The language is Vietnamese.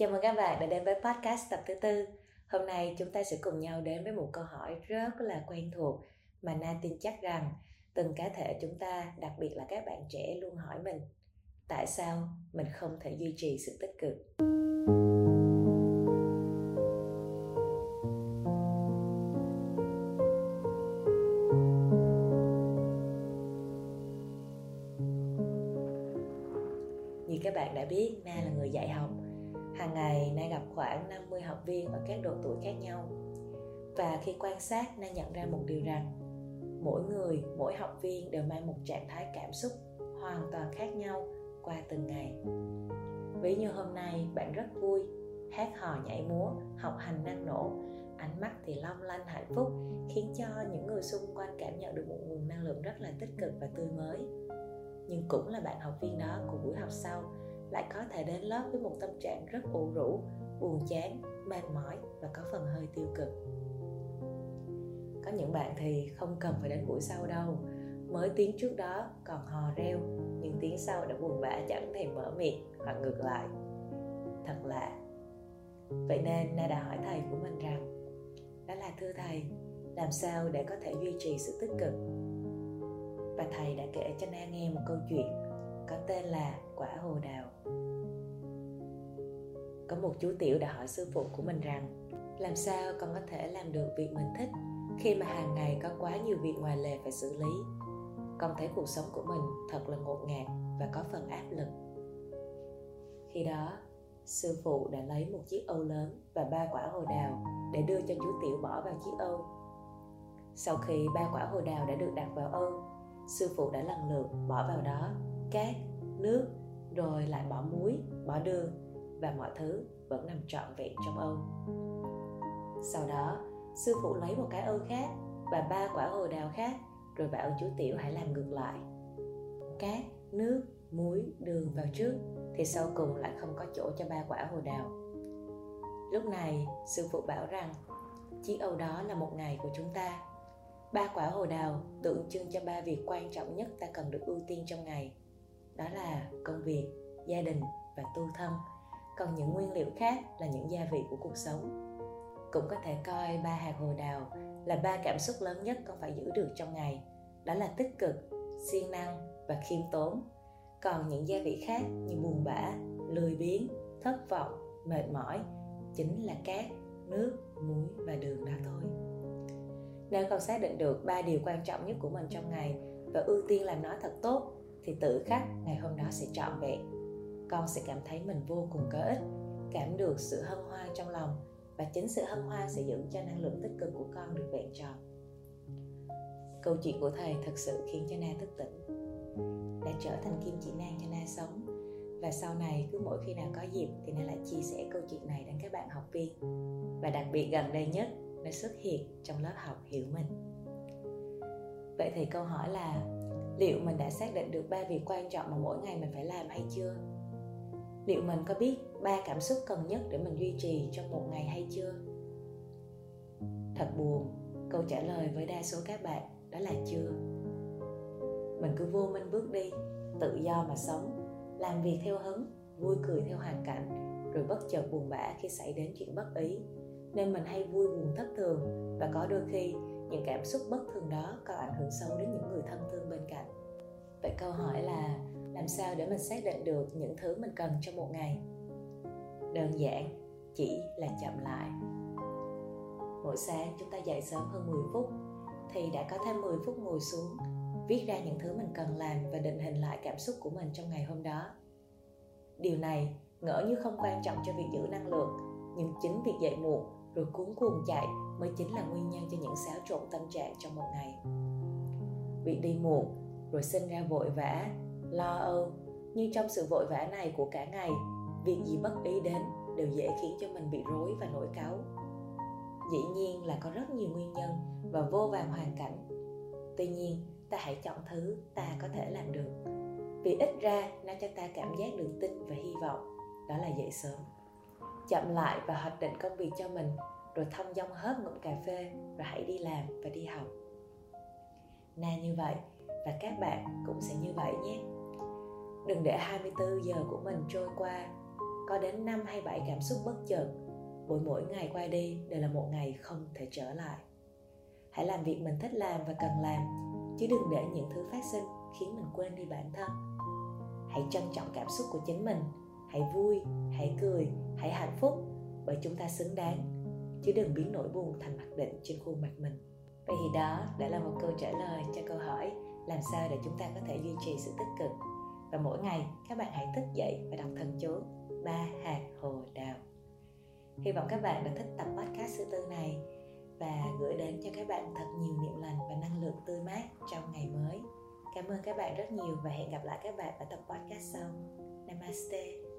Chào mừng các bạn đã đến với podcast tập thứ tư. Hôm nay chúng ta sẽ cùng nhau đến với một câu hỏi rất là quen thuộc mà Na tin chắc rằng từng cá thể chúng ta, đặc biệt là các bạn trẻ luôn hỏi mình tại sao mình không thể duy trì sự tích cực. Như các bạn đã biết, Na là người dạy học Hàng ngày Na gặp khoảng 50 học viên ở các độ tuổi khác nhau. Và khi quan sát Na nhận ra một điều rằng mỗi người, mỗi học viên đều mang một trạng thái cảm xúc hoàn toàn khác nhau qua từng ngày. Ví như hôm nay bạn rất vui, hát hò nhảy múa, học hành năng nổ, ánh mắt thì long lanh hạnh phúc khiến cho những người xung quanh cảm nhận được một nguồn năng lượng rất là tích cực và tươi mới. Nhưng cũng là bạn học viên đó của buổi học sau lại có thể đến lớp với một tâm trạng rất ủ rũ, buồn chán, mệt mỏi và có phần hơi tiêu cực. Có những bạn thì không cần phải đến buổi sau đâu. Mới tiếng trước đó còn hò reo, nhưng tiếng sau đã buồn bã chẳng thèm mở miệng hoặc ngược lại. Thật lạ. Vậy nên na đã hỏi thầy của mình rằng, đó là thưa thầy, làm sao để có thể duy trì sự tích cực? Và thầy đã kể cho na nghe một câu chuyện có tên là quả hồ đào. Có một chú tiểu đã hỏi sư phụ của mình rằng, làm sao con có thể làm được việc mình thích khi mà hàng ngày có quá nhiều việc ngoài lề phải xử lý? Con thấy cuộc sống của mình thật là ngột ngạt và có phần áp lực. Khi đó, sư phụ đã lấy một chiếc âu lớn và ba quả hồ đào để đưa cho chú tiểu bỏ vào chiếc âu. Sau khi ba quả hồ đào đã được đặt vào âu sư phụ đã lần lượt bỏ vào đó cát, nước, rồi lại bỏ muối, bỏ đường, và mọi thứ vẫn nằm trọn vẹn trong âu sau đó, sư phụ lấy một cái âu khác và ba quả hồ đào khác, rồi bảo chú tiểu hãy làm ngược lại. Cát, nước, muối, đường vào trước, thì sau cùng lại không có chỗ cho ba quả hồ đào. Lúc này, sư phụ bảo rằng, chiếc âu đó là một ngày của chúng ta ba quả hồ đào tượng trưng cho ba việc quan trọng nhất ta cần được ưu tiên trong ngày. Đó là công việc, gia đình và tu thân. Còn những nguyên liệu khác là những gia vị của cuộc sống. Cũng có thể coi ba hạt hồ đào là ba cảm xúc lớn nhất con phải giữ được trong ngày. Đó là tích cực, siêng năng và khiêm tốn. Còn những gia vị khác như buồn bã, lười biếng, thất vọng, mệt mỏi chính là cát, nước, muối và đường đó thôi nếu con xác định được ba điều quan trọng nhất của mình trong ngày và ưu tiên làm nó thật tốt, thì tự khắc ngày hôm đó sẽ trọn vẹn. Con sẽ cảm thấy mình vô cùng có ích, cảm được sự hân hoan trong lòng và chính sự hân hoan sẽ giữ cho năng lượng tích cực của con được vẹn tròn. Câu chuyện của thầy thật sự khiến cho na thức tỉnh, đã trở thành kim chỉ nam cho na sống. Và sau này, cứ mỗi khi nào có dịp thì na lại chia sẻ câu chuyện này đến các bạn học viên. Và đặc biệt gần đây nhất nó xuất hiện trong lớp học hiểu mình. Vậy thì câu hỏi là, liệu mình đã xác định được ba việc quan trọng mà mỗi ngày mình phải làm hay chưa? Liệu mình có biết ba cảm xúc cần nhất để mình duy trì trong một ngày hay chưa? Thật buồn, câu trả lời với đa số các bạn đó là chưa. Mình cứ vô minh bước đi, tự do mà sống, làm việc theo hứng, vui cười theo hoàn cảnh, rồi bất chợt buồn bã khi xảy đến chuyện bất ý nên mình hay vui buồn thất thường. Và có đôi khi, những cảm xúc bất thường đó có ảnh hưởng xấu đến những người thân thương bên cạnh. Vậy câu hỏi là, làm sao để mình xác định được những thứ mình cần trong một ngày? Đơn giản, chỉ là chậm lại. Mỗi sáng chúng ta dậy sớm hơn 10 phút, thì đã có thêm 10 phút ngồi xuống, viết ra những thứ mình cần làm và định hình lại cảm xúc của mình trong ngày hôm đó. Điều này ngỡ như không quan trọng cho việc giữ năng lượng, nhưng chính việc dậy muộn rồi cuốn cuồng chạy mới chính là nguyên nhân cho những xáo trộn tâm trạng trong một ngày. Việc đi muộn, rồi sinh ra vội vã, lo âu nhưng trong sự vội vã này của cả ngày, việc gì bất ý đến đều dễ khiến cho mình bị rối và nổi cáu. Dĩ nhiên là có rất nhiều nguyên nhân và vô vàn hoàn cảnh. Tuy nhiên, ta hãy chọn thứ ta có thể làm được. Vì ít ra nó cho ta cảm giác được tin và hy vọng, đó là dậy sớm chậm lại và hoạch định công việc cho mình, rồi thông dong hớp ngụm cà phê rồi hãy đi làm và đi học. Na như vậy, và các bạn cũng sẽ như vậy nhé. Đừng để 24 giờ của mình trôi qua. Có đến 5 hay 7 cảm xúc bất chợt, mỗi mỗi ngày qua đi đều là một ngày không thể trở lại. Hãy làm việc mình thích làm và cần làm, chứ đừng để những thứ phát sinh khiến mình quên đi bản thân. Hãy trân trọng cảm xúc của chính mình hãy vui, hãy cười, hãy hạnh phúc, bởi chúng ta xứng đáng. Chứ đừng biến nỗi buồn thành mặc định trên khuôn mặt mình. Vậy thì đó đã là một câu trả lời cho câu hỏi làm sao để chúng ta có thể duy trì sự tích cực. Và mỗi ngày, các bạn hãy thức dậy và đọc thần chú ba hạt hồ đào. Hy vọng các bạn đã thích tập podcast thứ tư này và gửi đến cho các bạn thật nhiều niệm lành và năng lượng tươi mát trong ngày mới. Cảm ơn các bạn rất nhiều và hẹn gặp lại các bạn ở tập podcast sau. Namaste.